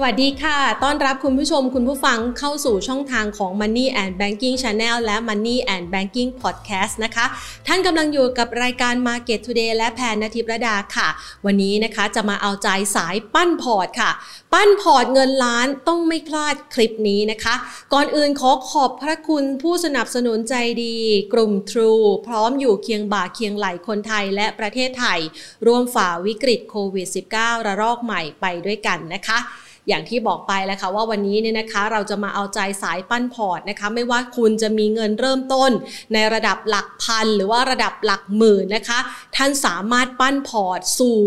สวัสดีค่ะ ต้อนรับคุณผู้ชมคุณผู้ฟังเข้าสู่ช่องทางของ Money and Banking Channel และ Money and Banking Podcast นะคะ ท่านกำลังอยู่กับรายการ Market Today และแพนนทิพระดาค่ะ วันนี้นะคะจะมาเอาใจสายปั้นพอร์ตค่ะ ปั้นพอร์ตเงินล้านต้องไม่พลาดคลิปนี้นะคะ ก่อนอื่นขอขอบพระคุณผู้สนับสนุนใจดี กลุ่ม True พร้อมอยู่เคียงบ่าเคียงไหลคนไทยและประเทศไทย ร่วมฝ่าวิกฤตโควิด -19 ระลอกใหม่ไปด้วยกันนะคะ อย่างที่บอกไปแล้วค่ะว่าวันนี้เนี่ยนะคะ เราจะมาเอาใจสายปั้นพอร์ตนะคะ ไม่ว่าคุณจะมีเงินเริ่มต้น ในระดับหลักพันหรือว่าระดับหลักหมื่นนะคะ ท่านสามารถปั้นพอร์ตสู่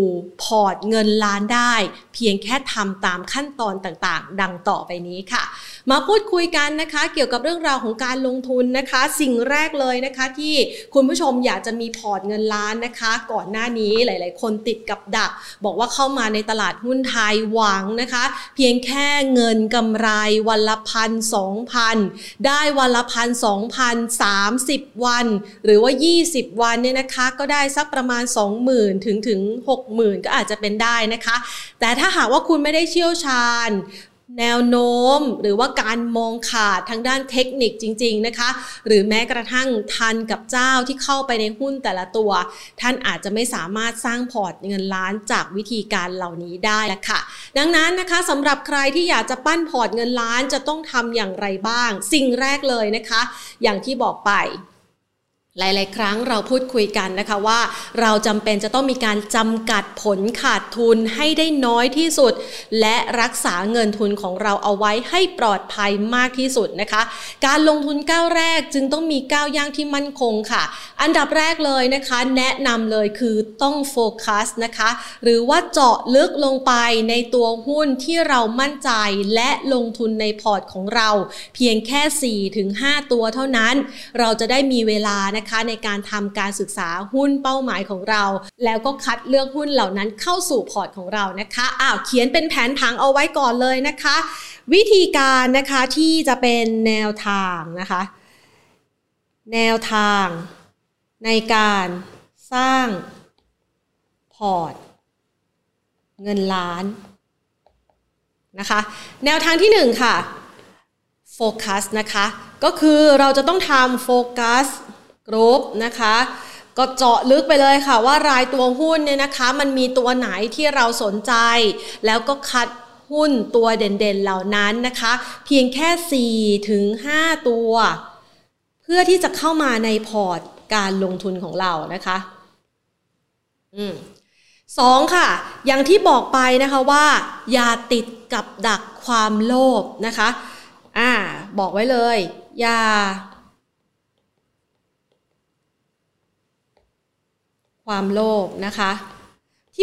พอร์ตเงินล้านได้เพียงแค่ทำตามขั้นตอนต่างๆ ดังต่อไปนี้ค่ะ มาพูดคุยกันนะคะ เกี่ยวกับเรื่องราวของการลงทุนนะคะ สิ่งแรกเลยนะคะที่คุณผู้ชมอยากจะมีพอร์ตเงินล้านนะคะ ก่อนหน้านี้หลาย ๆ คนติดกับดัก บอกว่าเข้ามาในตลาดหุ้นไทยหวังนะคะ เพียงแค่เงินกำไรวันละพันสองพันได้วันละพันสองพันสามสิบวัน หรือว่า 20 วันเนี่ยนะคะ ก็ได้สักประมาณ 20,000 ถึงถึง 60,000 ก็อาจจะเป็นได้นะคะ แต่ถ้าหากว่าคุณไม่ได้เชี่ยวชาญ แนวโน้ม หรือว่าการมองขาดทางด้านเทคนิคจริง ๆนะคะ หรือแม้กระทั่งทันกับเจ้าที่เข้าไปในหุ้นแต่ละตัว ท่านอาจจะไม่สามารถสร้างพอร์ตเงินล้านจากวิธีการเหล่านี้ได้ละค่ะ ดังนั้นนะคะสำหรับใครที่อยากจะปั้นพอร์ตเงินล้านจะต้องทำอย่างไรบ้าง สิ่งแรกเลยนะคะ อย่างที่บอกไป หลาย ๆ ครั้งเราพูดคุยกันนะคะว่าเราจำเป็นจะต้องมีการจำกัดผลขาดทุนให้ได้น้อยที่สุด และรักษาเงินทุนของเราเอาไว้ให้ปลอดภัยมากที่สุดนะคะ การลงทุนก้าวแรกจึงต้องมีก้าวย่างที่มั่นคงค่ะ อันดับแรกเลยนะคะ แนะนำเลยคือต้องโฟกัสนะคะ หรือว่าเจาะลึกลงไปในตัวหุ้นที่เรามั่นใจและลงทุนในพอร์ตของเรา เพียงแค่ 4-5 ตัวเท่านั้น เราจะได้มีเวลานะคะ ในการทำการศึกษาหุ้นเป้าหมายของเรา แล้วก็คัดเลือกหุ้นเหล่านั้นเข้าสู่พอร์ตของเรานะคะอ้าวเขียนเป็นแผนผังเอาไว้ก่อนเลยนะคะ วิธีการนะคะที่จะเป็นแนวทางนะคะ แนวทางในการสร้างพอร์ต เงินล้านนะคะ แนวทางที่หนึ่งค่ะโฟกัสนะคะ ก็คือเราจะต้องทำโฟกัส กรุ๊ปนะคะ ก็เจาะลึกไปเลยค่ะว่ารายตัวหุ้นเนี่ยนะคะ มันมีตัวไหนที่เราสนใจ แล้วก็คัดหุ้นตัวเด่นๆเหล่านั้นนะคะ เพียงแค่ 4 ถึง 5 ตัว เพื่อที่จะเข้ามาในพอร์ตการลงทุนของเรานะคะอืมสองค่ะ อย่างที่บอกไปนะคะว่า อย่าติดกับดักความโลภนะคะ อ่า บอกไว้เลย อย่า ความโลภนะคะ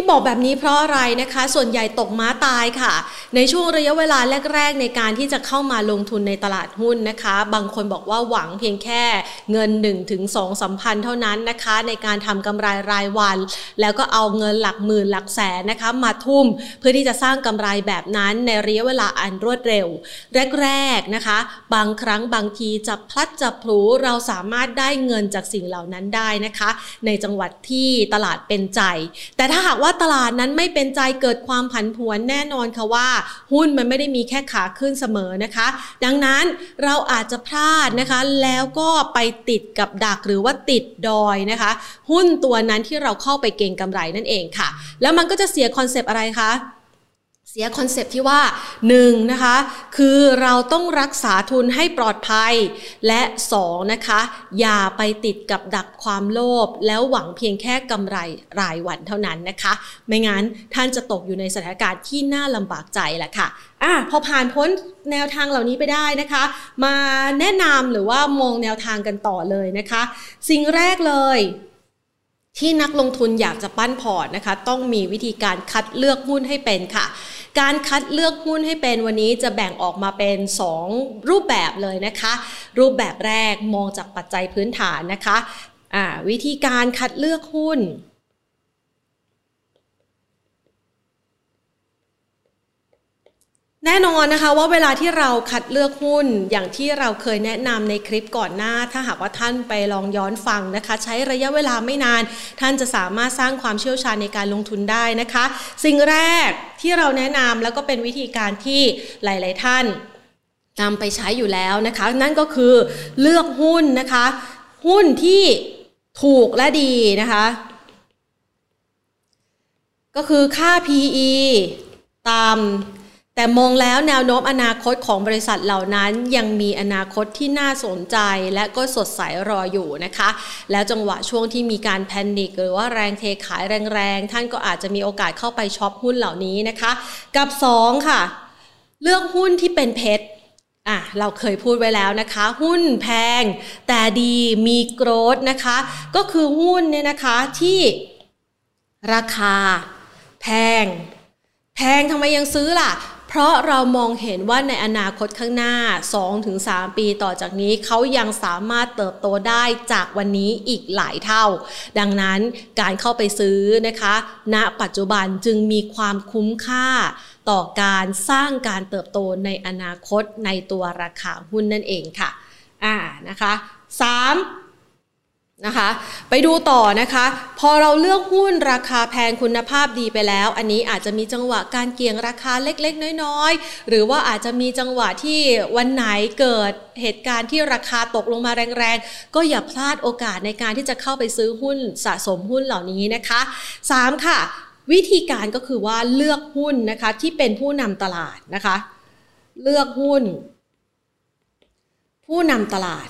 ที่บอกแบบนี้เพราะอะไรนะคะ ส่วนใหญ่ตกม้าตายค่ะ ในช่วงระยะเวลาแรก ๆ ในการที่จะเข้ามาลงทุนในตลาดหุ้นนะคะ บางคนบอกว่าหวังเพียงแค่เงิน1ถึง2สัมพันธ์เท่านั้นนะคะ ในการทำกำไรรายวัน แล้วก็เอาเงินหลักหมื่นหลักแสนนะคะ มาทุ่มเพื่อที่จะสร้างกำไรแบบนั้นในระยะเวลาอันรวดเร็ว แรก ๆนะคะ บางครั้งบางทีจะพลัดจะพลูเราสามารถได้เงินจากสิ่งเหล่านั้นได้นะคะ ในจังหวะที่ตลาดเป็นใจ แต่ถ้าหากว่าว่าตลาดนั้นไม่เป็นใจเกิดความผันผวนแน่นอนค่ะว่า หุ้นมันไม่ได้มีแค่ขาขึ้นเสมอนะคะ ดังนั้นเราอาจจะพลาดนะคะ แล้วก็ไปติดกับดักหรือว่าติดดอยนะคะ หุ้นตัวนั้นที่เราเข้าไปเก็งกำไรนั่นเองค่ะ แล้วมันก็จะเสีย concept อะไรคะ เสีย concept ที่ว่า1นะคะคือเราต้องรักษาทุนให้ปลอดภัย และ2นะคะอย่าไปติดกับดักความโลภแล้วหวังเพียงแค่กำไรรายวันเท่านั้นนะคะ ไม่งั้นท่านจะตกอยู่ในสถานการณ์ที่น่าลำบากใจแหละค่ะอะพอผ่านพ้นแนวทางเหล่านี้ไปได้นะคะ มาแนะนำหรือว่ามองแนวทางกันต่อเลยนะคะ สิ่งแรกเลย ที่นักลงทุนอยากจะปั้นพอร์ตนะคะ ต้องมีวิธีการคัดเลือกหุ้นให้เป็นค่ะ การคัดเลือกหุ้นให้เป็นวันนี้จะแบ่งออกมาเป็น 2 รูปแบบเลยนะคะ รูปแบบแรกมองจากปัจจัยพื้นฐานนะคะะวิธีการคัดเลือกหุ้น แน่นอนนะคะว่าเวลาที่เราคัดเลือกหุ้นอย่างที่เราเคยแนะนำในคลิปก่อนหน้า ถ้าหากว่าท่านไปลองย้อนฟังนะคะ ใช้ระยะเวลาไม่นาน ท่านจะสามารถสร้างความเชี่ยวชาญในการลงทุนได้นะคะ สิ่งแรกที่เราแนะนำแล้วก็เป็นวิธีการที่หลาย ๆ ท่านนำไปใช้อยู่แล้วนะคะ นั่นก็คือเลือกหุ้นนะคะ หุ้นที่ถูกและดีนะคะ ก็คือค่า PE ตาม แต่มองแล้วแนวโน้มอนาคตของบริษัทเหล่านั้น ยังมีอนาคตที่น่าสนใจและก็สดใสรออยู่นะคะ แล้วจังหวะช่วงที่มีการแพนิคหรือว่าแรงเทขายแรงๆ ท่านก็อาจจะมีโอกาสเข้าไปช็อปหุ้นเหล่านี้นะคะ กับ 2 ค่ะ เลือกหุ้นที่เป็นเพชรอะเราเคยพูดไว้แล้วนะคะ หุ้นแพง แต่ดีมีโกรดนะคะ ก็คือหุ้นเนี่ยนะคะที่ราคา แพง แพงทำไมยังซื้อล่ะ เพราะเรามองเห็นว่าในอนาคตข้างหน้า 2-3 ปีต่อจากนี้เขายังสามารถเติบโตได้จากวันนี้อีกหลายเท่า ดังนั้นการเข้าไปซื้อนะคะ ณปัจจุบันจึงมีความคุ้มค่าต่อการสร้างการเติบโตในอนาคตในตัวราคาหุ้นนั่นเองค่ะอ่านะคะ 3 นะคะ ไปดูต่อนะคะ พอเราเลือกหุ้นราคาแพงคุณภาพดีไปแล้ว อันนี้อาจจะมีจังหวะการเกี่ยงราคาเล็กๆ น้อยๆ หรือว่าอาจจะมีจังหวะที่วันไหนเกิดเหตุการณ์ที่ราคาตกลงมาแรงๆ ก็อย่าพลาดโอกาสในการที่จะเข้าไปซื้อหุ้นสะสมหุ้นเหล่านี้นะคะ 3 ค่ะ วิธีการก็คือว่าเลือกหุ้นนะคะที่เป็นผู้นำตลาดนะคะ เลือกหุ้น ผู้นำตลาด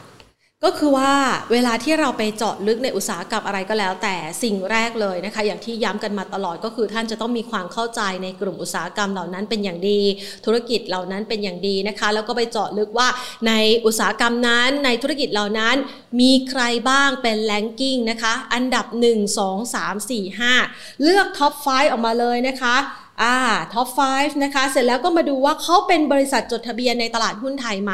ก็คือว่าเวลาที่เราไปเจาะลึกในอุตสาหกรรมอะไรก็แล้ว แต่สิ่งแรกเลยนะคะ อย่างที่ย้ำกันมาตลอดก็คือท่านจะต้องมีความเข้าใจในกลุ่มอุตสาหกรรมเหล่านั้นเป็นอย่างดี ธุรกิจเหล่านั้นเป็นอย่างดีนะคะ แล้วก็ไปเจาะลึกว่าในอุตสาหกรรมนั้นในธุรกิจเหล่านั้น มีใครบ้างเป็น ranking นะคะอันดับ 1 2 3 4 5 เลือก top 5 ออกมาเลยนะคะอ่า top 5 นะคะ เสร็จแล้วก็มาดูว่าเขาเป็นบริษัทจดทะเบียนในตลาดหุ้นไทยไหม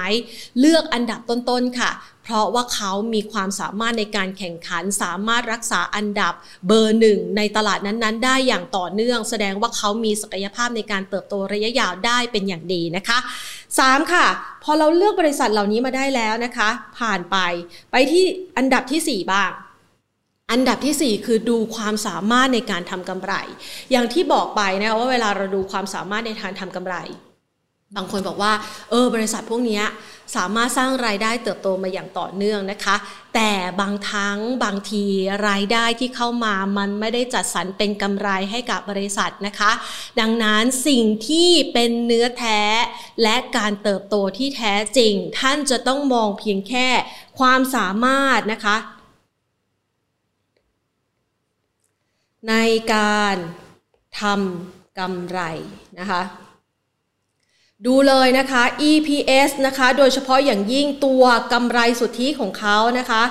เลือกอันดับต้น ๆ ค่ะ เพราะว่าเขามีความสามารถในการแข่งขัน สามารถรักษาอันดับเบอร์หนึ่งในตลาดนั้นๆ ได้อย่างต่อเนื่อง แสดงว่าเขามีศักยภาพในการเติบโตระยะยาวได้เป็นอย่างดีนะคะ 3 ค่ะ พอเราเลือกบริษัทเหล่านี้มาได้แล้วนะคะ ผ่านไปไปที่อันดับที่ 4 บ้างอันดับที่ 4 คือดูความสามารถในการทำกำไร อย่างที่บอกไปนะว่าเวลาเราดูความสามารถในการทำกำไร บางคนบอกว่าเออบริษัทพวกนี้สามารถสร้างรายได้เติบโตมาอย่างต่อเนื่องนะคะ แต่บางทั้งบางทีรายได้ที่เข้ามามันไม่ได้จัดสรรเป็นกำไรให้กับบริษัทนะคะ ดังนั้นสิ่งที่เป็นเนื้อแท้ และการเติบโตที่แท้จริง ท่านจะต้องมองเพียงแค่ความสามารถนะคะ ในการทำกำไรนะคะ ดูเลยนะคะ EPS นะคะ โดยเฉพาะอย่างยิ่งตัวกำไรสุทธิของเขานะคะ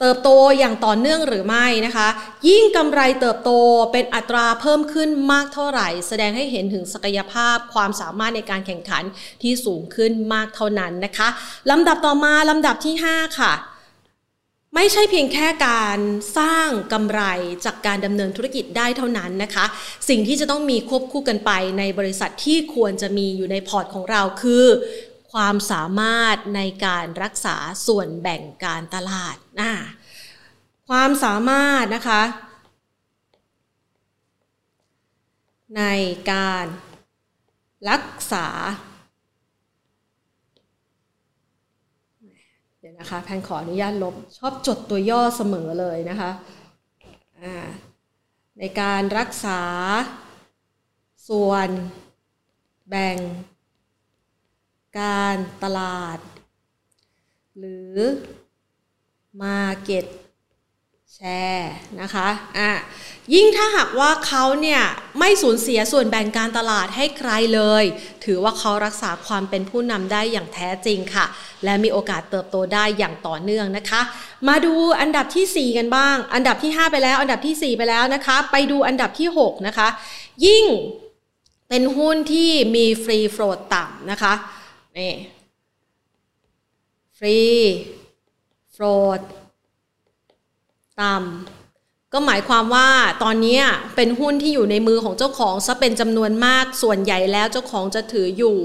เติบโตอย่างต่อเนื่องหรือไม่นะคะ ยิ่งกำไรเติบโตเป็นอัตราเพิ่มขึ้นมากเท่าไหร่ แสดงให้เห็นถึงศักยภาพความสามารถในการแข่งขันที่สูงขึ้นมากเท่านั้นนะคะลำดับต่อมาลำดับที่ 5 ค่ะ ไม่ใช่เพียงแค่การสร้างกำไรจากการดำเนินธุรกิจได้เท่านั้นนะคะ สิ่งที่จะต้องมีควบคู่กันไปในบริษัทที่ควรจะมีอยู่ในพอร์ตของเราคือความสามารถในการรักษาส่วนแบ่งการตลาดนะความสามารถนะคะ ในการรักษาดี๋ยว นะคะแพนขออนุญาตลบชอบจดตัวย่อเสมอเลยนะคะในการรักษา ส่วน แบ่ง การตลาด หรือ Market แชร์นะคะอะยิ่งถ้าหากว่าเขาเนี่ยไม่สูญเสียส่วนแบ่งการตลาดให้ใครเลย ถือว่าเขารักษาความเป็นผู้นำได้อย่างแท้จริงค่ะ และมีโอกาสเติบโตได้อย่างต่อเนื่องนะคะ มาดูอันดับที่ 4 กันบ้าง อันดับที่ 5 ไปแล้ว อันดับที่ 4 ไปแล้วนะคะ ไปดูอันดับที่ 6 นะคะ ยิ่งเป็นหุ้นที่มี free float ต่ำนะคะนี่ free float ต่ำก็หมายความว่าตอนนี้เป็นหุ้นที่อยู่ในมือของเจ้าของซะเป็นจำนวนมากส่วนใหญ่แล้วเจ้าของจะถืออยู่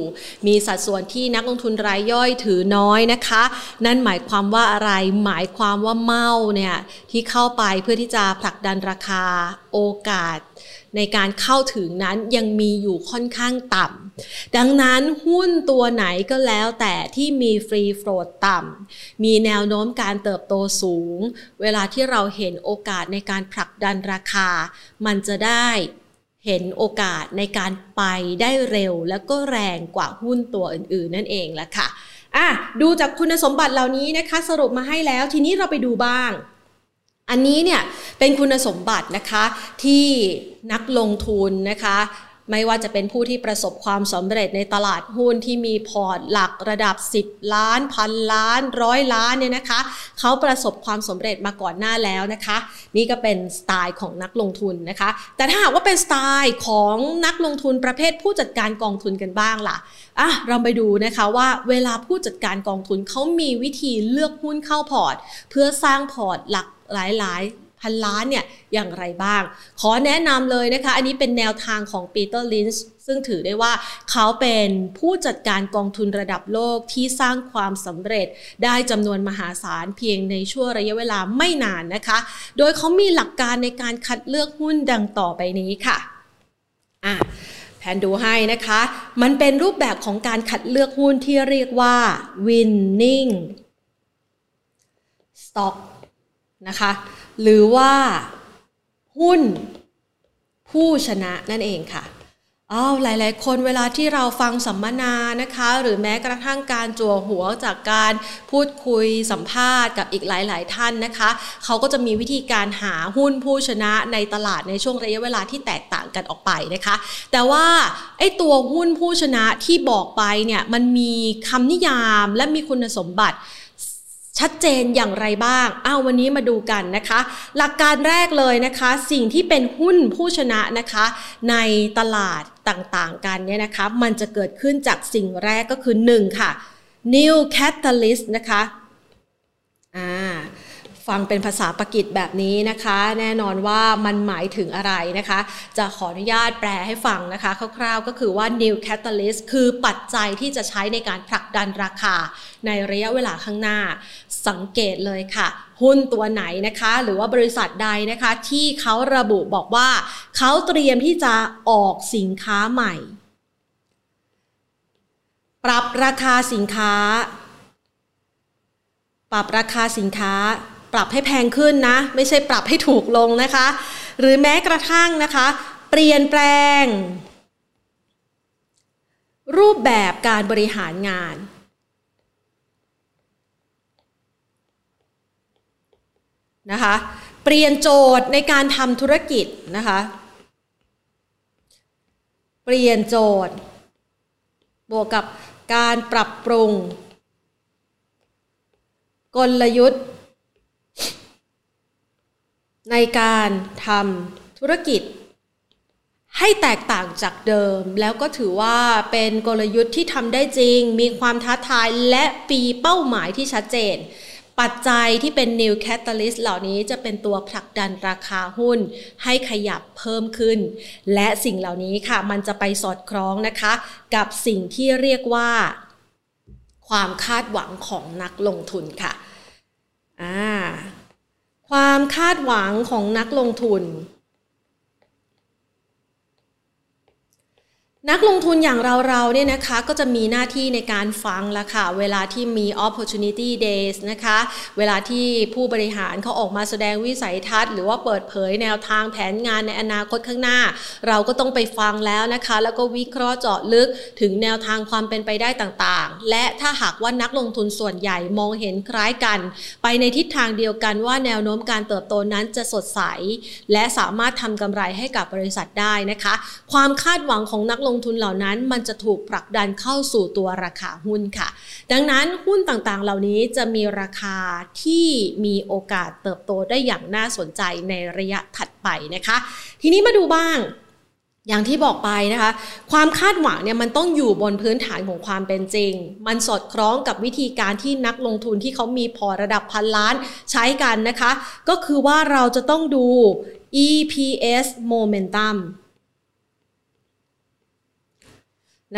มีสัดส่วนที่นักลงทุนรายย่อยถือน้อยนะคะ นั่นหมายความว่าอะไรหมายความว่าเมาเนี่ยที่เข้าไปเพื่อที่จะผลักดันราคาโอกาส ในการเข้าถึงนั้นยังมีอยู่ค่อนข้างต่ำดังนั้นหุ้นตัวไหนก็แล้วแต่ที่มีฟรีโฟลดต่ำมีแนวโน้มการเติบโตสูง เวลาที่เราเห็นโอกาสในการผลักดันราคา มันจะได้เห็นโอกาสในการไปได้เร็วและก็แรงกว่าหุ้นตัวอื่นๆ นั่นเองแหละค่ะอะดูจากคุณสมบัติเหล่านี้นะคะ สรุปมาให้แล้วทีนี้เราไปดูบ้าง อันนี้เนี่ยเป็นคุณสมบัตินะคะที่ นักลงทุนนะคะ ไม่ว่าจะเป็นผู้ที่ประสบความสำเร็จในตลาดหุ้นที่มีพอร์ตหลักระดับ 10 ล้านพันล้านร้อยล้านเนี่ยนะคะ เขาประสบความสำเร็จมาก่อนหน้าแล้วนะคะ นี่ก็เป็นสไตล์ของนักลงทุนนะคะ แต่ถ้าหากว่าเป็นสไตล์ของนักลงทุนประเภทผู้จัดการกองทุนกันบ้างล่ะอะเราไปดูนะคะว่าเวลาผู้จัดการกองทุนเขามีวิธีเลือกหุ้นเข้าพอร์ต เพื่อสร้างพอร์ตหลักหลายๆ พันล้านเนี่ยอย่างไรบ้าง ขอแนะนำเลยนะคะ อันนี้เป็นแนวทางของ Peter Lynch ซึ่งถือได้ว่าเขาเป็นผู้จัดการกองทุนระดับโลกที่สร้างความสำเร็จได้จำนวนมหาศาลเพียงในช่วงระยะเวลาไม่นานนะคะ โดยเขามีหลักการในการคัดเลือกหุ้นดังต่อไปนี้ค่ะอะแผนดูให้นะคะ มันเป็นรูปแบบของการคัดเลือกหุ้นที่เรียกว่า winning stock นะคะ หรือว่าหุ้นผู้ชนะนั่นเองค่ะอ้าวหลาย ๆ คนเวลาที่เราฟังสัมมนานะคะ หรือแม้กระทั่งการจั่วหัวจากการพูดคุยสัมภาษณ์กับอีกหลาย ๆ ท่านนะคะ เขาก็จะมีวิธีการหาหุ้นผู้ชนะในตลาดในช่วงระยะเวลาที่แตกต่างกันออกไปนะคะ แต่ว่าไอ้ตัวหุ้นผู้ชนะที่บอกไปเนี่ยมันมีคำนิยามและมีคุณสมบัติ ชัดเจนอย่างไรบ้าง อ้าววันนี้มาดูกันนะคะ หลักการแรกเลยนะคะ สิ่งที่เป็นหุ้นผู้ชนะนะคะ ในตลาดต่างๆกันเนี่ยนะคะ มันจะเกิดขึ้นจากสิ่งแรกก็คือ 1 ค่ะ new catalyst นะคะ อ่า ฟังเป็นภาษาปากีสแบบนี้นะคะ แน่นอนว่ามันหมายถึงอะไรนะคะ จะขออนุญาตแปลให้ฟังนะคะ คร่าวๆก็คือว่า new catalyst คือปัจจัยที่จะใช้ในการผลักดันราคาในระยะเวลาข้างหน้า สังเกตเลยค่ะ หุ้นตัวไหนนะคะ หรือว่าบริษัทใดนะคะ ที่เขาระบุบอกว่า เขาเตรียมที่จะออกสินค้าใหม่ ปรับราคาสินค้าปรับราคาสินค้า ปรับให้แพงขึ้นนะ ไม่ใช่ปรับให้ถูกลงนะคะ หรือแม้กระทั่งนะคะ เปลี่ยนแปลง รูปแบบการบริหารงาน นะคะ เปลี่ยนโจทย์ในการทำธุรกิจนะคะ เปลี่ยนโจทย์ บวกกับการปรับปรุง กลยุทธ์ ในการทำธุรกิจ ให้แตกต่างจากเดิม แล้วก็ถือว่าเป็นกลยุทธ์ที่ทำได้จริง มีความท้าทายและปีเป้าหมายที่ชัดเจน ปัจจัยที่เป็น new catalyst เหล่านี้จะเป็นตัวผลักดันราคาหุ้น ให้ขยับเพิ่มขึ้น และสิ่งเหล่านี้ค่ะ มันจะไปสอดคล้องนะคะ กับสิ่งที่เรียกว่า ความคาดหวังของนักลงทุนค่ะอ่า ความคาดหวังของนักลงทุน นักลงทุนอย่างเราๆเนี่ยนะคะก็จะมีหน้าที่ในการฟังละค่ะ เวลาที่มี opportunity days นะคะ เวลาที่ผู้บริหารเขาออกมาแสดงวิสัยทัศน์ หรือว่าเปิดเผยแนวทางแผนงานในอนาคตข้างหน้า เราก็ต้องไปฟังแล้วนะคะ แล้วก็วิเคราะห์เจาะลึกถึงแนวทางความเป็นไปได้ต่างๆ และถ้าหากว่านักลงทุนส่วนใหญ่มองเห็นคล้ายกัน ไปในทิศทางเดียวกันว่าแนวโน้มการเติบโตนั้นจะสดใส และสามารถทำกำไรให้กับบริษัทได้นะคะ ความคาดหวังของนักลงงทุนเหล่านั้นมันจะถูกผลักดันเข้าสู่ตัวราคาหุ้นค่ะ ดังนั้นหุ้นต่างๆ เหล่านี้จะมีราคาที่มีโอกาสเติบโตได้อย่างน่าสนใจในระยะถัดไปนะคะ ทีนี้มาดูบ้างอย่างที่บอกไปนะคะ ความคาดหวังเนี่ยมันต้องอยู่บนพื้นฐานของความเป็นจริง มันสอดคล้องกับวิธีการที่นักลงทุนที่เขามีพอระดับพันล้านใช้กันนะคะ ก็คือว่าเราจะต้องดู EPS momentum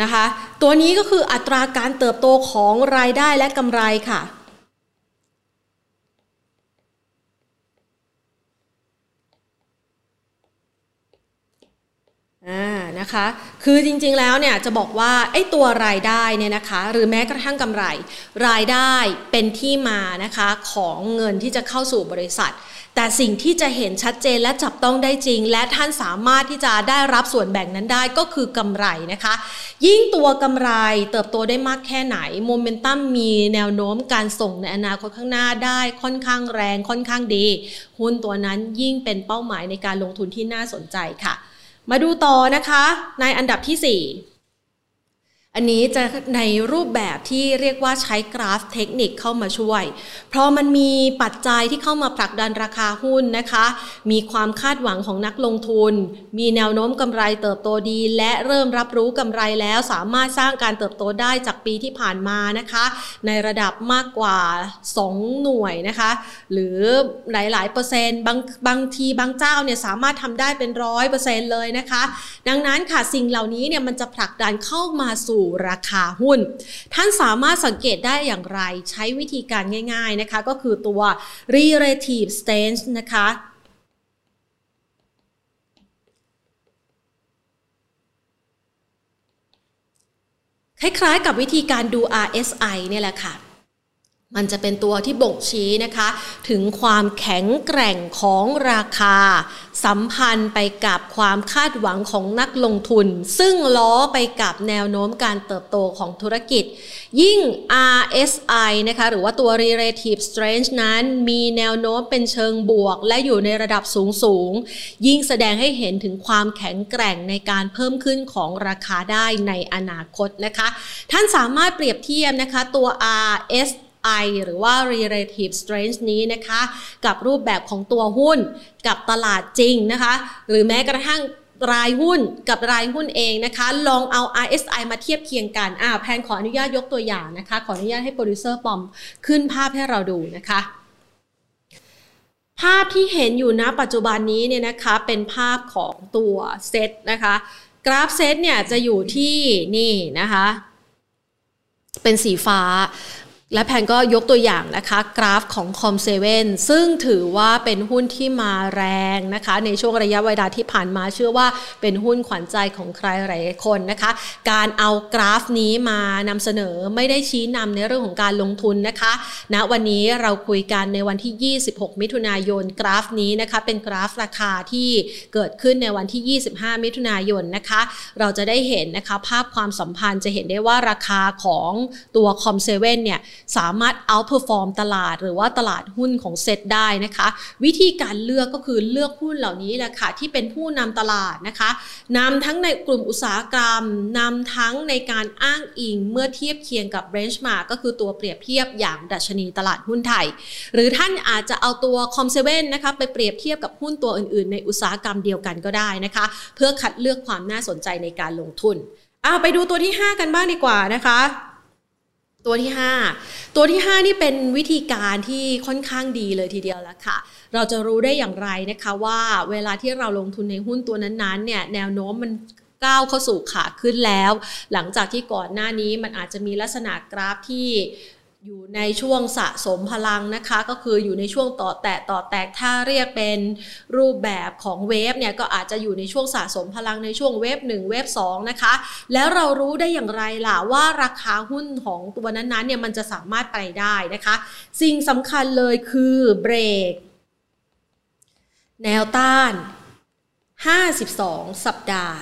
นะคะ ตัวนี้ก็คืออัตราการเติบโตของรายได้และกำไรค่ะ อ่า นะคะ คือจริงๆแล้วเนี่ยจะบอกว่าไอ้ตัวรายได้เนี่ยนะคะ หรือแม้กระทั่งกำไร รายได้เป็นที่มานะคะของเงินที่จะเข้าสู่บริษัท แต่สิ่งที่จะเห็นชัดเจนและจับต้องได้จริง และท่านสามารถที่จะได้รับส่วนแบ่งนั้นได้ก็คือกำไรนะคะ ยิ่งตัวกำไรเติบโตได้มากแค่ไหนโมเมนตัมมีแนวโน้มการส่งในอนาคตข้างหน้าได้ค่อนข้างแรงค่อนข้างดี หุ้นตัวนั้นยิ่งเป็นเป้าหมายในการลงทุนที่น่าสนใจค่ะ มาดูต่อนะคะ ในอันดับที่ 4 อันนี้จะในรูปแบบที่เรียกว่าใช้กราฟเทคนิคเข้ามาช่วย เพราะมันมีปัจจัยที่เข้ามาผลักดันราคาหุ้นนะคะ มีความคาดหวังของนักลงทุน มีแนวโน้มกำไรเติบโตดี และเริ่มรับรู้กำไรแล้วสามารถสร้างการเติบโตได้จากปีที่ผ่านมานะคะ ในระดับมากกว่า 2 หน่วยนะคะ หรือหลายๆเปอร์เซ็นต์บางบางทีบางเจ้าเนี่ยสามารถทำได้เป็นร้อยเปอร์เซ็นต์เลยนะคะ ดังนั้นค่ะสิ่งเหล่านี้เนี่ยมันจะผลักดันเข้ามาสู่ราคาหุ้น ท่านสามารถสังเกตได้อย่างไรใช้วิธีการง่าย ๆนะคะ ก็คือตัว relative stance นะคะคล้ายๆกับวิธีการดู RSI เนี่ยแหละค่ะ มันจะเป็นตัวที่บ่งชี้นะคะ ถึงความแข็งแกร่งของราคา สัมพันธ์ไปกับความคาดหวังของนักลงทุน ซึ่งล้อไปกับแนวโน้มการเติบโตของธุรกิจ ยิ่ง RSI นะคะหรือว่าตัว relative strength นั้นมีแนวโน้มเป็นเชิงบวก และอยู่ในระดับสูงสูง ยิ่งแสดงให้เห็นถึงความแข็งแกร่งในการเพิ่มขึ้นของราคาได้ในอนาคตนะคะ ท่านสามารถเปรียบเทียบนะคะตัว RS I หรือว่า relative strength นี้นะคะ กับรูปแบบของตัวหุ้น กับตลาดจริงนะคะ หรือแม้กระทั่งรายหุ้นกับรายหุ้นเองนะคะ ลองเอา RSI มาเทียบเคียงกันอ่าแพนขออนุญาตยกตัวอย่างนะคะ ขออนุญาตให้โปรดิวเซอร์ปอมขึ้นภาพให้เราดูนะคะภาพที่เห็นอยู่นะปัจจุบันนี้เนี่ยนะคะเป็นภาพของตัวเซตนะคะ กราฟเซตเนี่ยจะอยู่ที่นี่นะคะ เป็นสีฟ้า และแพนก็ยกตัวอย่างนะคะกราฟของ COM7 ซึ่งถือว่าเป็นหุ้นที่มาแรงนะคะ ในช่วงระยะเวลาที่ผ่านมาเชื่อว่าเป็นหุ้นขวัญใจของใครหลายคนนะคะ การเอากราฟนี้มานำเสนอไม่ได้ชี้นำในเรื่องของการลงทุนนะคะณนะวันนี้เราคุยกันในวันที่ 26 มิถุนายนกราฟนี้นะคะ เป็นกราฟราคาที่เกิดขึ้นในวันที่ 25 มิถุนายนนะคะ เราจะได้เห็นนะคะภาพความสัมพันธ์จะเห็นได้ว่าราคาของตัวคอมเซเว่นเนี่ยสามารถ outperform ตลาดหรือว่าตลาดหุ้นของเซตได้นะคะ วิธีการเลือกก็คือเลือกหุ้นเหล่านี้แหละค่ะที่เป็นผู้นำตลาดนะคะนำทั้งในกลุ่มอุตสาหกรรมนำทั้งในการอ้างอิงเมื่อเทียบเคียงกับ benchmark ก็คือตัวเปรียบเทียบอย่างดัชนีตลาดหุ้นไทย หรือท่านอาจจะเอาตัวคอมเซเว่นนะคะไปเปรียบเทียบกับหุ้นตัวอื่นๆ ในอุตสาหกรรมเดียวกันก็ได้นะคะ เพื่อคัดเลือกความน่าสนใจในการลงทุนเอาไปดูตัวที่ 5 กันบ้างดีกว่านะคะ ตัวที่ 5 ตัวที่ 5 นี่เป็นวิธีการที่ค่อนข้างดีเลยทีเดียวแล้วค่ะ เราจะรู้ได้อย่างไรนะคะว่าเวลาที่เราลงทุนในหุ้นตัวนั้นๆเนี่ยแนวโน้มมันก้าวเข้าสู่ขาขึ้นแล้ว หลังจากที่ก่อนหน้านี้มันอาจจะมีลักษณะกราฟที่ อยู่ในช่วงสะสมพลังนะคะ ก็คืออยู่ในช่วงเตาะแตะเตาะแตะถ้าเรียกเป็นรูปแบบของ wave เนี่ยก็อาจจะอยู่ในช่วงสะสมพลังในช่วง wave 1 wave 2นะคะ แล้วเรารู้ได้อย่างไรล่ะว่าราคาหุ้นของตัวนั้นๆเนี่ยมันจะสามารถไปได้นะคะ สิ่งสำคัญเลยคือเบรกแนวต้าน 52 สัปดาห์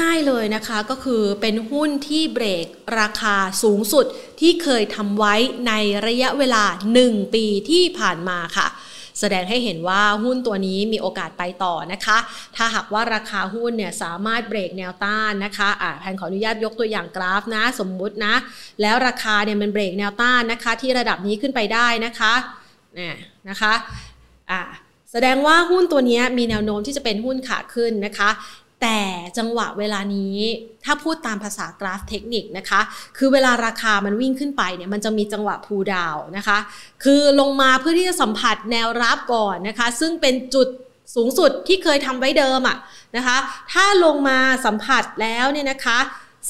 ง่ายๆเลยนะคะก็คือเป็นหุ้นที่เบรกราคาสูงสุดที่เคยทำไว้ในระยะเวลา 1 ปีที่ผ่านมาค่ะ แสดงให้เห็นว่าหุ้นตัวนี้มีโอกาสไปต่อนะคะ ถ้าหากว่าราคาหุ้นเนี่ยสามารถเบรกแนวต้านนะคะอ่าแพนขออนุญาตยกตัวอย่างกราฟนะสมมุตินะ แล้วราคาเนี่ยมันเบรกแนวต้านนะคะ ที่ระดับนี้ขึ้นไปได้นะคะเนี่ยนะคะอ่าแสดงว่าหุ้นตัวนี้มีแนวโน้มที่จะเป็นหุ้นขาขึ้นนะคะ แต่จังหวะเวลานี้ถ้าพูดตามภาษากราฟเทคนิคนะคะ คือเวลาราคามันวิ่งขึ้นไปเนี่ยมันจะมีจังหวะพูดาวนะคะ คือลงมาเพื่อที่จะสัมผัสแนวรับก่อนนะคะ ซึ่งเป็นจุดสูงสุดที่เคยทำไว้เดิมอะนะคะ ถ้าลงมาสัมผัสแล้วเนี่ยนะคะ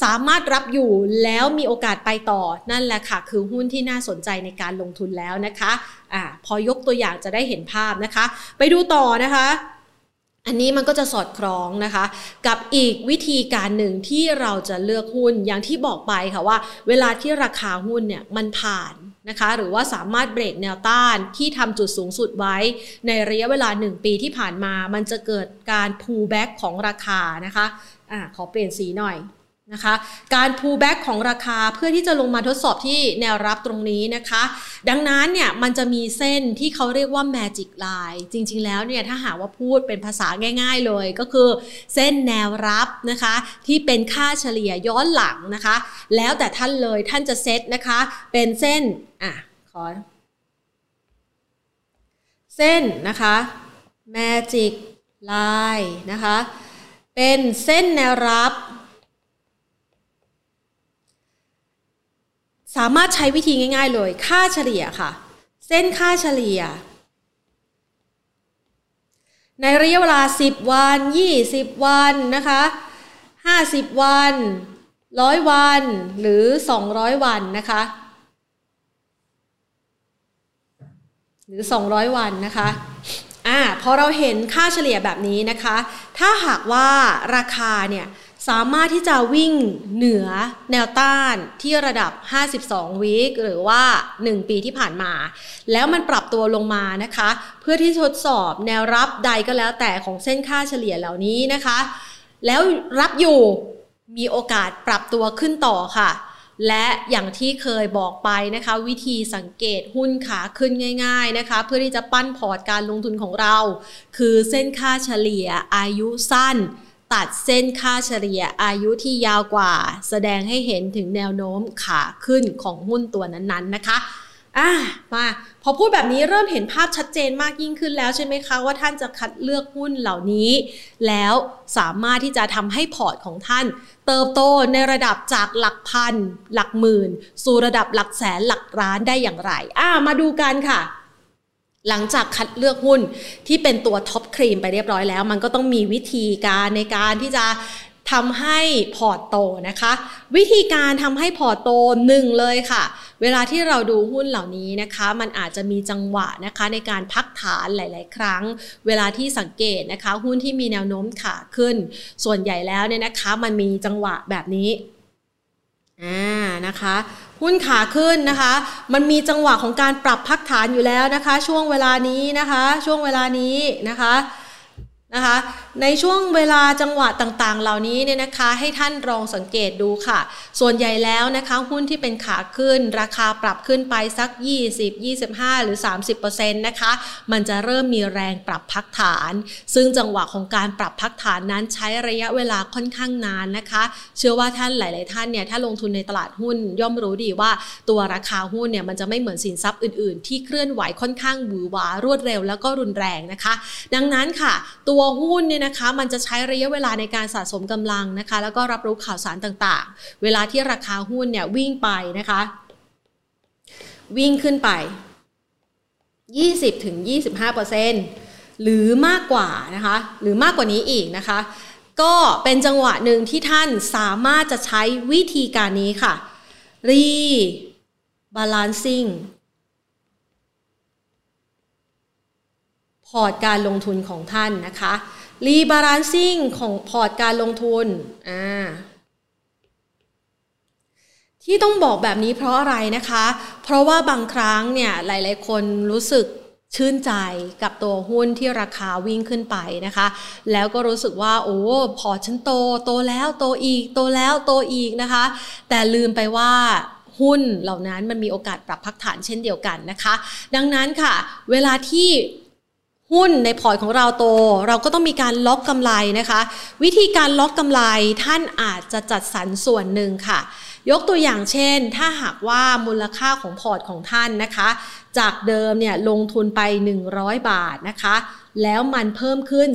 สามารถรับอยู่แล้วมีโอกาสไปต่อนั่นแหละค่ะ คือหุ้นที่น่าสนใจในการลงทุนแล้วนะคะอ่าพอยกตัวอย่างจะได้เห็นภาพนะคะ ไปดูต่อนะคะ อันนี้มันก็จะสอดคล้องนะคะ กับอีกวิธีการหนึ่งที่เราจะเลือกหุ้นอย่างที่บอกไปค่ะว่า เวลาที่ราคาหุ้นเนี่ยมันผ่านนะคะหรือว่าสามารถเบรกแนวต้านที่ทำจุดสูงสุดไว้ ในระยะเวลา 1 ปีที่ผ่านมา มันจะเกิดการ pull back ของราคานะคะอ่าขอเปลี่ยนสีหน่อย นะคะการ pull back ของราคาเพื่อที่จะลงมาทดสอบที่แนวรับตรงนี้นะคะ ดังนั้นเนี่ยมันจะมีเส้นที่เขาเรียกว่า magic line จริงๆแล้วเนี่ยถ้าหากว่าพูดเป็นภาษาง่าย ๆเลยก็คือเส้นแนวรับนะคะ ที่เป็นค่าเฉลี่ยย้อนหลังนะคะ แล้วแต่ท่านเลยท่านจะเซตนะคะ เป็นเส้นอะขอเส้นนะคะ magic line นะคะ เป็นเส้นแนวรับ สามารถใช้วิธีง่าย ๆ เลย ค่าเฉลี่ยค่ะ เส้นค่าเฉลี่ย ในระยะเวลา 10 วัน 20 วันนะคะ 50 วัน100วันหรือ 200 วันนะคะ หรือ 200 วันนะคะอ่าพอเราเห็นค่าเฉลี่ยแบบนี้นะคะ ถ้าหากว่าราคาเนี่ย สามารถที่จะวิ่งเหนือแนวต้านที่ระดับ 52 วีคหรือว่า 1 ปีที่ผ่านมา แล้วมันปรับตัวลงมานะคะ เพื่อที่ทดสอบแนวรับใดก็แล้วแต่ของเส้นค่าเฉลี่ยเหล่านี้นะคะ แล้วรับอยู่มีโอกาสปรับตัวขึ้นต่อค่ะ และอย่างที่เคยบอกไปนะคะ วิธีสังเกตหุ้นขาขึ้นง่ายๆนะคะ เพื่อที่จะปั้นพอร์ตการลงทุนของเรา คือเส้นค่าเฉลี่ยอายุสั้น ตัดเส้นค่าเฉลี่ยอายุที่ยาวกว่า แสดงให้เห็นถึงแนวโน้มขาขึ้นของหุ้นตัวนั้นๆนะคะอะมาพอพูดแบบนี้เริ่มเห็นภาพชัดเจนมากยิ่งขึ้นแล้วใช่ไหมคะว่าท่านจะคัดเลือกหุ้นเหล่านี้ แล้วสามารถที่จะทำให้พอร์ตของท่าน เติบโตในระดับจากหลักพัน หลักหมื่น สู่ระดับหลักแสนหลักล้านได้อย่างไรอะมาดูกันค่ะ หลังจากคัดเลือกหุ้นที่เป็นตัว top cream ไปเรียบร้อยแล้ว มันก็ต้องมีวิธีการในการที่จะทำให้พอร์ตโตนะคะ วิธีการทำให้พอร์ตโตหนึ่งเลยค่ะ เวลาที่เราดูหุ้นเหล่านี้นะคะ มันอาจจะมีจังหวะนะคะในการพักฐานหลาย ๆ ครั้ง เวลาที่สังเกตนะคะ หุ้นที่มีแนวโน้มขาขึ้น ส่วนใหญ่แล้วเนี่ยนะคะ มันมีจังหวะแบบนี้ อ่านะคะหุ้นขาขึ้นนะคะ มันมีจังหวะของการปรับพักฐานอยู่แล้วนะคะ ช่วงเวลานี้นะคะ ช่วงเวลานี้นะคะ นะคะในช่วงเวลาจังหวะต่างๆ เหล่านี้เนี่ยนะคะให้ท่านลองสังเกตดูค่ะ ส่วนใหญ่แล้วนะคะหุ้นที่เป็นขาขึ้น ราคาปรับขึ้นไปสัก 20 25 หรือ 30%นะคะมันจะเริ่มมีแรงปรับพักฐาน ซึ่งจังหวะของการปรับพักฐานนั้นใช้ระยะเวลาค่อนข้างนานนะคะ เชื่อว่าท่านหลาย ๆ ท่านเนี่ยถ้าลงทุนในตลาดหุ้นย่อมรู้ดีว่าตัวราคาหุ้นเนี่ยมันจะไม่เหมือนสินทรัพย์อื่น ๆ ที่เคลื่อนไหวค่อนข้างหวือหวารวดเร็วแล้วก็รุนแรงนะคะ ดังนั้นค่ะ ตัวหุ้นเนี่ยนะคะมันจะใช้ระยะเวลาในการสะสมกำลังนะคะ แล้วก็รับรู้ข่าวสารต่างๆ เวลาที่ราคาหุ้นเนี่ยวิ่งไปนะคะ วิ่งขึ้นไป 20-25%หรือมากกว่านะคะ หรือมากกว่านี้อีกนะคะ ก็เป็นจังหวะหนึ่งที่ท่านสามารถจะใช้วิธีการนี้ค่ะ rebalancing พอร์ตการลงทุนของท่านนะคะ rebalancing ของพอร์ตการลงทุนอ่าที่ต้องบอกแบบนี้เพราะอะไรนะคะ เพราะว่าบางครั้งเนี่ยหลาย ๆ คนรู้สึกชื่นใจกับตัวหุ้นที่ราคาวิ่งขึ้นไปนะคะ แล้วก็รู้สึกว่าโอ้พอร์ตฉันโต โตแล้วโตอีก โตแล้วโตอีกนะคะ แต่ลืมไปว่าหุ้นเหล่านั้นมันมีโอกาสปรับพักฐานเช่นเดียวกันนะคะ ดังนั้นค่ะ เวลาที่ หุ้นในพอร์ตของเราโต เราก็ต้องมีการล็อกกำไรนะคะ วิธีการล็อกกำไรท่านอาจจะจัดสรรส่วนหนึ่งค่ะ ยกตัวอย่างเช่น ถ้าหากว่ามูลค่าของพอร์ตของท่านนะคะ จากเดิมเนี่ยลงทุนไป 100 บาทนะคะ แล้วมันเพิ่มขึ้น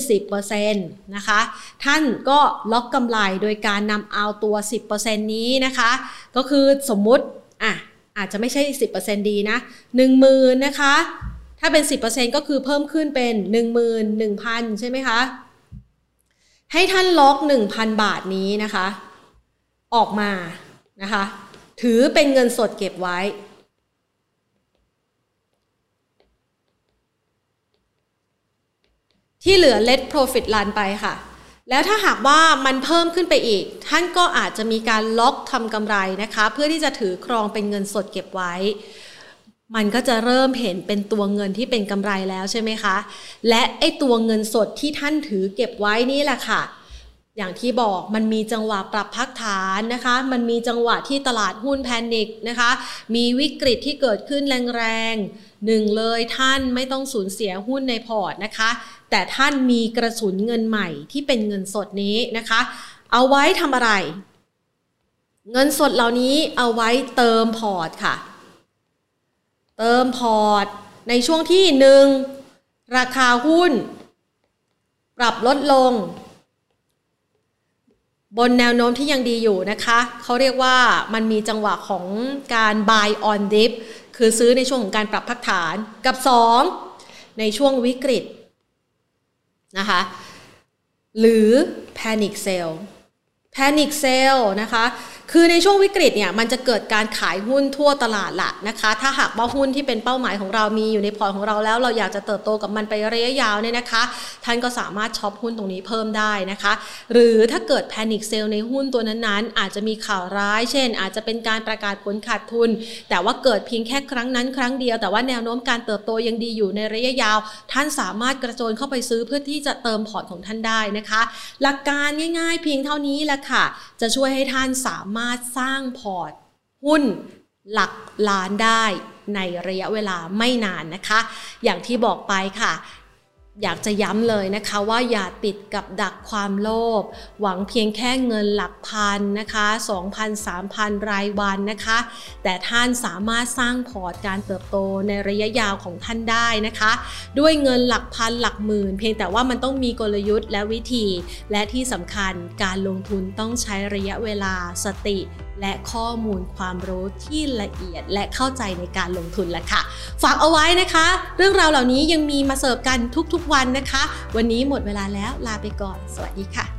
10%นะคะ ท่านก็ล็อกกำไรโดยการนำเอาตัว 10%นี้นะคะ ก็คือสมมุติอะอาจจะไม่ใช่ 10%ดีนะ 10,000นะคะ ถ้าเป็น 10%ก็คือเพิ่มขึ้นเป็น 11,000 ใช่ไหมคะ ให้ท่านล็อก 1,000 บาทนี้นะคะ ออกมานะคะ ถือเป็นเงินสดเก็บไว้ ที่เหลือ let profit run ไปค่ะ แล้วถ้าหากว่ามันเพิ่มขึ้นไปอีก ท่านก็อาจจะมีการล็อกทำกำไรนะคะ เพื่อที่จะถือครองเป็นเงินสดเก็บไว้ มันก็จะเริ่มเห็นเป็นตัวเงินที่เป็นกำไรแล้วใช่ไหมคะ และไอ้ตัวเงินสดที่ท่านถือเก็บไว้นี่แหละค่ะ อย่างที่บอกมันมีจังหวะปรับพักฐานนะคะ มันมีจังหวะที่ตลาดหุ้น panic นะคะ มีวิกฤตที่เกิดขึ้นแรงๆหนึ่งเลยท่านไม่ต้องสูญเสียหุ้นในพอร์ตนะคะ แต่ท่านมีกระสุนเงินใหม่ที่เป็นเงินสดนี้นะคะ เอาไว้ทำอะไร เงินสดเหล่านี้เอาไว้เติมพอร์ตค่ะ เติมพอร์ต ในช่วงที่หนึ่งราคาหุ้น ปรับลดลง บนแนวโน้มที่ยังดีอยู่นะคะ เขาเรียกว่ามันมีจังหวะของการ buy on dip คือซื้อในช่วงของการปรับพักฐานกับ 2 ในช่วงวิกฤตนะคะหรือ panic sell panic sell นะคะ คือในช่วงวิกฤตเนี่ยมันจะเกิดการขายหุ้นทั่วตลาดละนะคะ ถ้าหากว่าหุ้นที่เป็นเป้าหมายของเรามีอยู่ในพอร์ตของเราแล้ว เราอยากจะเติบโตกับมันไประยะยาวเนี่ยนะคะ ท่านก็สามารถช็อปหุ้นตรงนี้เพิ่มได้นะคะ หรือถ้าเกิด panic sell ในหุ้นตัวนั้นๆ อาจจะมีข่าวร้าย เช่น อาจจะเป็นการประกาศผลขาดทุน แต่ว่าเกิดเพียงแค่ครั้งนั้นครั้งเดียว แต่ว่าแนวโน้มการเติบโตยังดีอยู่ในระยะยาว ท่านสามารถกระโจนเข้าไปซื้อเพื่อที่จะเติมพอร์ตของท่านได้นะคะ หลักการง่าย ๆ เพียงเท่านี้แหละค่ะ จะช่วยให้ท่านสามารถามารถสร้างพอร์ต หุ้นหลักล้านได้ในระยะเวลาไม่นานนะคะ อย่างที่บอกไปค่ะ อยากจะย้ำเลยนะคะว่าอย่าติดกับดักความโลภหวังเพียงแค่เงินหลักพันนะคะ2,000 3,000 รายวันนะคะ แต่ท่านสามารถสร้างพอร์ตการเติบโตในระยะยาวของท่านได้นะคะ ด้วยเงินหลักพันหลักหมื่น เพียงแต่ว่ามันต้องมีกลยุทธ์และวิธี และที่สำคัญการลงทุนต้องใช้ระยะเวลาสติ และข้อมูลความรู้ที่ละเอียดและเข้าใจในการลงทุนละค่ะ ฝากเอาไว้นะคะ เรื่องราวเหล่านี้ยังมีมาเสิร์ฟกันทุกๆวันนะคะ วันนี้หมดเวลาแล้วลาไปก่อน สวัสดีค่ะ